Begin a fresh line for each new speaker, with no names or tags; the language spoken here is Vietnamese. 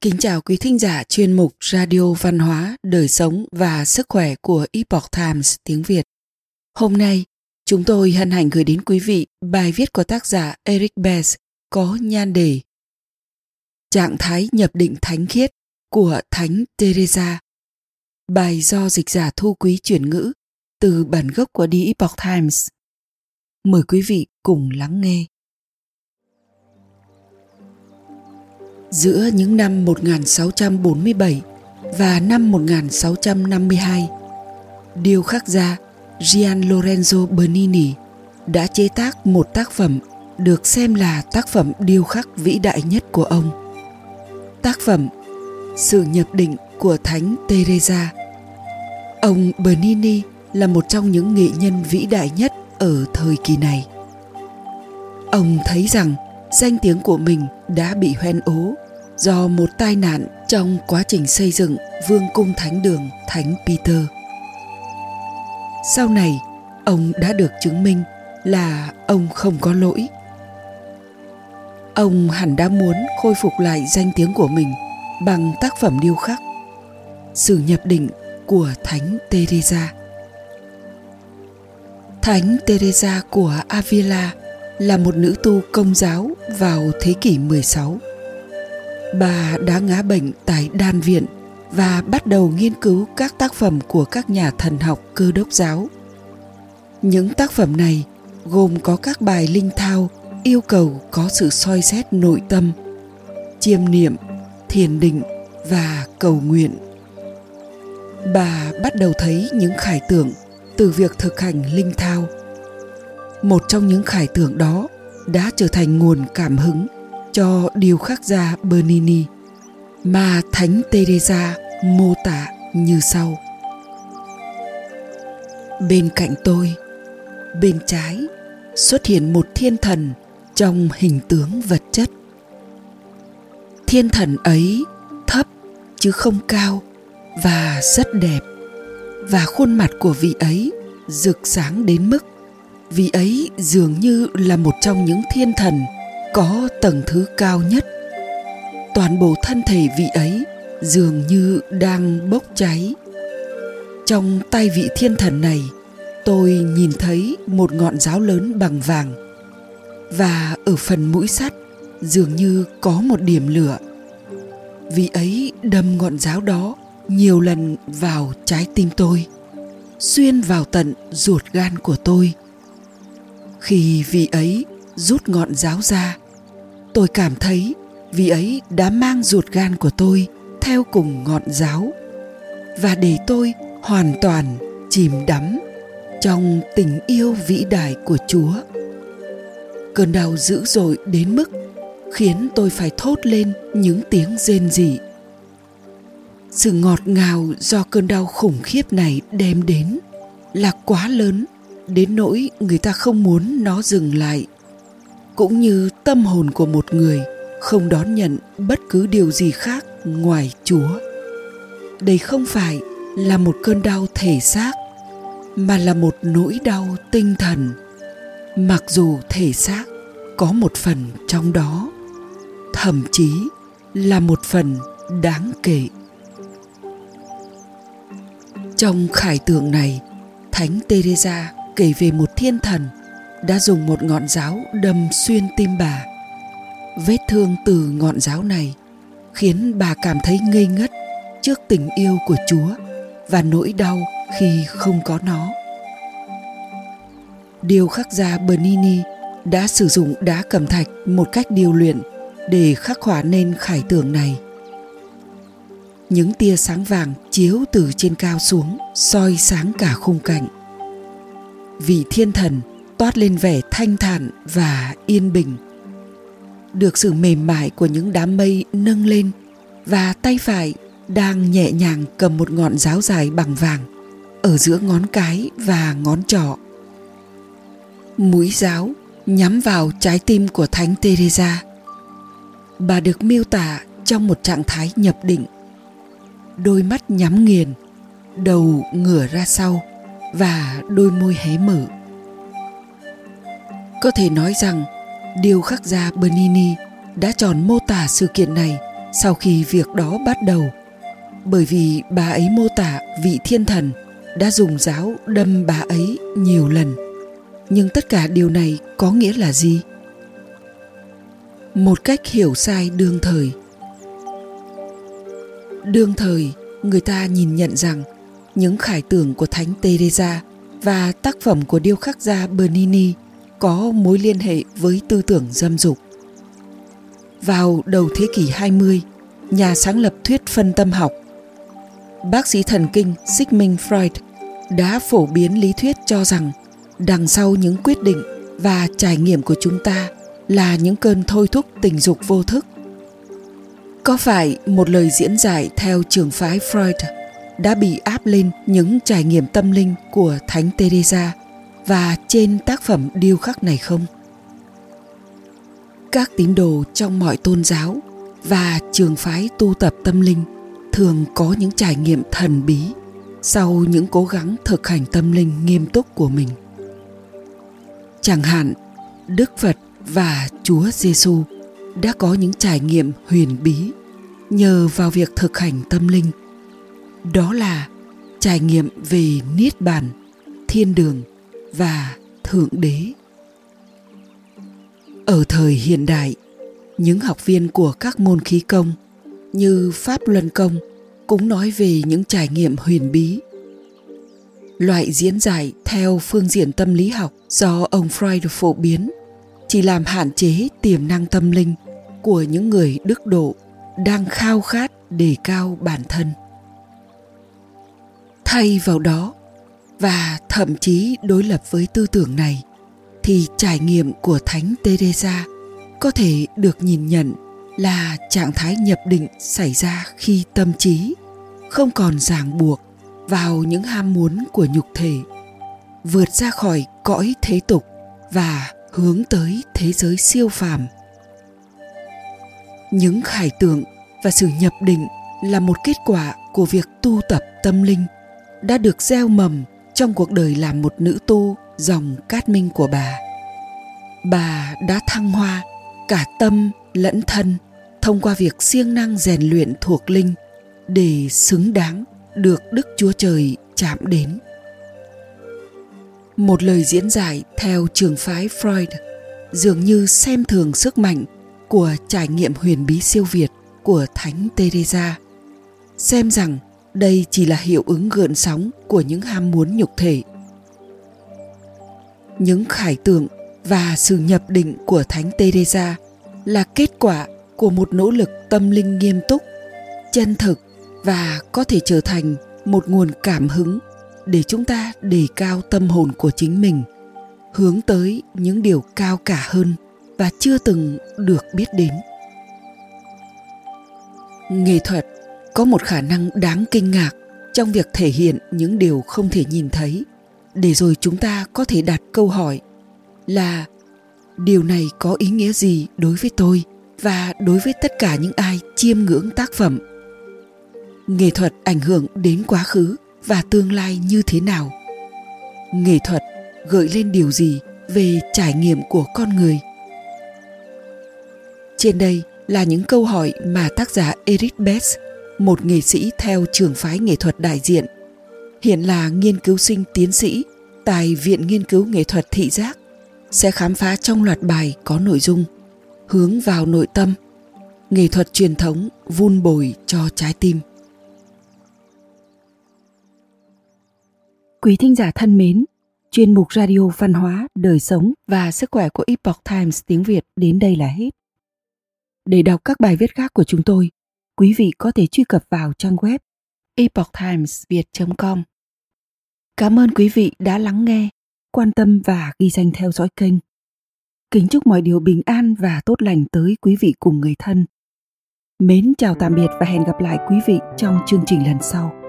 Kính chào quý thính giả chuyên mục Radio Văn hóa, Đời sống và Sức khỏe của Epoch Times tiếng Việt. Hôm nay, chúng tôi hân hạnh gửi đến quý vị bài viết của tác giả Eric Bess có nhan đề Trạng thái nhập định thánh khiết của Thánh Teresa. Bài do dịch giả thu quý chuyển ngữ từ bản gốc của The Epoch Times. Mời quý vị cùng lắng nghe. Giữa những năm 1647 và năm 1652, điêu khắc gia Gian Lorenzo Bernini đã chế tác một tác phẩm được xem là tác phẩm điêu khắc vĩ đại nhất của ông. Tác phẩm Sự nhập định của Thánh Teresa. Ông Bernini là một trong những nghệ nhân vĩ đại nhất ở thời kỳ này. Ông thấy rằng danh tiếng của mình đã bị hoen ố do một tai nạn trong quá trình xây dựng vương cung thánh đường Thánh Peter. Sau này, ông đã được chứng minh là ông không có lỗi. Ông hẳn đã muốn khôi phục lại danh tiếng của mình bằng tác phẩm điêu khắc Sự nhập định của Thánh Teresa. Thánh Teresa của Avila là một nữ tu công giáo vào thế kỷ 16. Bà đã ngã bệnh tại đan viện và bắt đầu nghiên cứu các tác phẩm của các nhà thần học cơ đốc giáo. Những tác phẩm này gồm có các bài linh thao yêu cầu có sự soi xét nội tâm, chiêm niệm, thiền định và cầu nguyện. Bà bắt đầu thấy những khải tượng từ việc thực hành linh thao. Một trong những khải tượng đó đã trở thành nguồn cảm hứng cho điều khắc gia Bernini mà Thánh Teresa mô tả như sau. Bên cạnh tôi, bên trái xuất hiện một thiên thần trong hình tướng vật chất. Thiên thần ấy thấp chứ không cao và rất đẹp và khuôn mặt của vị ấy rực sáng đến mức vị ấy dường như là một trong những thiên thần có tầng thứ cao nhất. Toàn bộ thân thể vị ấy dường như đang bốc cháy. Trong tay vị thiên thần này, tôi nhìn thấy một ngọn giáo lớn bằng vàng. Và ở phần mũi sắt, dường như có một điểm lửa. Vị ấy đâm ngọn giáo đó nhiều lần vào trái tim tôi, xuyên vào tận ruột gan của tôi. Khi vị ấy rút ngọn giáo ra tôi cảm thấy vị ấy đã mang ruột gan của tôi theo cùng ngọn giáo. Và để tôi hoàn toàn chìm đắm trong tình yêu vĩ đại của chúa. Cơn đau dữ dội đến mức khiến tôi phải thốt lên những tiếng rên rỉ. Sự ngọt ngào do cơn đau khủng khiếp này đem đến là quá lớn đến nỗi người ta không muốn nó dừng lại cũng như tâm hồn của một người không đón nhận bất cứ điều gì khác ngoài chúa. Đây không phải là một cơn đau thể xác, mà là một nỗi đau tinh thần. Mặc dù thể xác có một phần trong đó, thậm chí là một phần đáng kể. Trong khải tượng này, thánh teresa kể về một thiên thần đã dùng một ngọn giáo đâm xuyên tim bà. Vết thương từ ngọn giáo này khiến bà cảm thấy ngây ngất trước tình yêu của chúa và nỗi đau khi không có nó. Điều khắc gia bernini đã sử dụng đá cẩm thạch một cách điều luyện để khắc họa nên khải tượng này. Những tia sáng vàng chiếu từ trên cao xuống soi sáng cả khung cảnh. Vị thiên thần toát lên vẻ thanh thản và yên bình. Được sự mềm mại của những đám mây nâng lên và tay phải đang nhẹ nhàng cầm một ngọn giáo dài bằng vàng ở giữa ngón cái và ngón trỏ. Mũi giáo nhắm vào trái tim của thánh teresa. Bà được miêu tả trong một trạng thái nhập định. Đôi mắt nhắm nghiền, đầu ngửa ra sau và đôi môi hé mở có thể nói rằng, điều khắc gia Bernini đã tròn mô tả sự kiện này sau khi việc đó bắt đầu. Bởi vì bà ấy mô tả vị thiên thần đã dùng giáo đâm bà ấy nhiều lần. Nhưng tất cả điều này có nghĩa là gì? Một cách hiểu sai đương thời. Đương thời, người ta nhìn nhận rằng những khải tưởng của thánh teresa và tác phẩm của điêu khắc gia bernini có mối liên hệ với tư tưởng dâm dục vào đầu thế kỷ 20, nhà sáng lập thuyết phân tâm học, bác sĩ thần kinh Sigmund Freud đã phổ biến lý thuyết cho rằng đằng sau những quyết định và trải nghiệm của chúng ta là những cơn thôi thúc tình dục vô thức. Có phải một lời diễn giải theo trường phái Freud đã bị áp lên những trải nghiệm tâm linh của Thánh Teresa và trên tác phẩm điêu khắc này không? các tín đồ trong mọi tôn giáo và trường phái tu tập tâm linh thường có những trải nghiệm thần bí sau những cố gắng thực hành tâm linh nghiêm túc của mình. Chẳng hạn, Đức Phật và Chúa Giêsu đã có những trải nghiệm huyền bí nhờ vào việc thực hành tâm linh. Đó là trải nghiệm về niết bàn, thiên đường và thượng đế. Ở thời hiện đại, những học viên của các môn khí công như pháp luân công cũng nói về những trải nghiệm huyền bí. Loại diễn giải theo phương diện tâm lý học do ông freud phổ biến chỉ làm hạn chế tiềm năng tâm linh của những người đức độ đang khao khát đề cao bản thân. Thay vào đó và thậm chí đối lập với tư tưởng này, thì trải nghiệm của thánh teresa có thể được nhìn nhận là trạng thái nhập định xảy ra khi tâm trí không còn ràng buộc vào những ham muốn của nhục thể, vượt ra khỏi cõi thế tục và hướng tới thế giới siêu phàm. Những khải tượng và sự nhập định là một kết quả của việc tu tập tâm linh đã được gieo mầm trong cuộc đời làm một nữ tu, dòng cát minh của bà. Bà đã thăng hoa, cả tâm lẫn thân, thông qua việc siêng năng rèn luyện thuộc linh để xứng đáng được đức chúa trời chạm đến. Một lời diễn giải theo trường phái freud dường như xem thường sức mạnh của trải nghiệm huyền bí siêu việt của thánh teresa, xem rằng đây chỉ là hiệu ứng gợn sóng của những ham muốn nhục thể. Những khải tượng và sự nhập định của thánh teresa là kết quả của một nỗ lực tâm linh nghiêm túc, chân thực và có thể trở thành một nguồn cảm hứng để chúng ta đề cao tâm hồn của chính mình, hướng tới những điều cao cả hơn và chưa từng được biết đến. Nghệ thuật có một khả năng đáng kinh ngạc trong việc thể hiện những điều không thể nhìn thấy. Để rồi chúng ta có thể đặt câu hỏi là, điều này có ý nghĩa gì đối với tôi và đối với tất cả những ai chiêm ngưỡng tác phẩm? Nghệ thuật ảnh hưởng đến quá khứ và tương lai như thế nào? Nghệ thuật gợi lên điều gì về trải nghiệm của con người? Trên đây là những câu hỏi mà tác giả Eric bess một nghệ sĩ theo trường phái nghệ thuật đại diện, hiện là nghiên cứu sinh tiến sĩ tại Viện Nghiên cứu Nghệ thuật Thị giác, sẽ khám phá trong loạt bài có nội dung hướng vào nội tâm, nghệ thuật truyền thống vun bồi cho trái tim. Quý thính giả thân mến, chuyên mục radio văn hóa, đời sống và sức khỏe của Epoch Times tiếng Việt đến đây là hết. Để đọc các bài viết khác của chúng tôi, quý vị có thể truy cập vào trang web epochtimesviet.com. Cảm ơn quý vị đã lắng nghe, quan tâm và ghi danh theo dõi kênh. Kính chúc mọi điều bình an và tốt lành tới quý vị cùng người thân. Mến chào tạm biệt và hẹn gặp lại quý vị trong chương trình lần sau.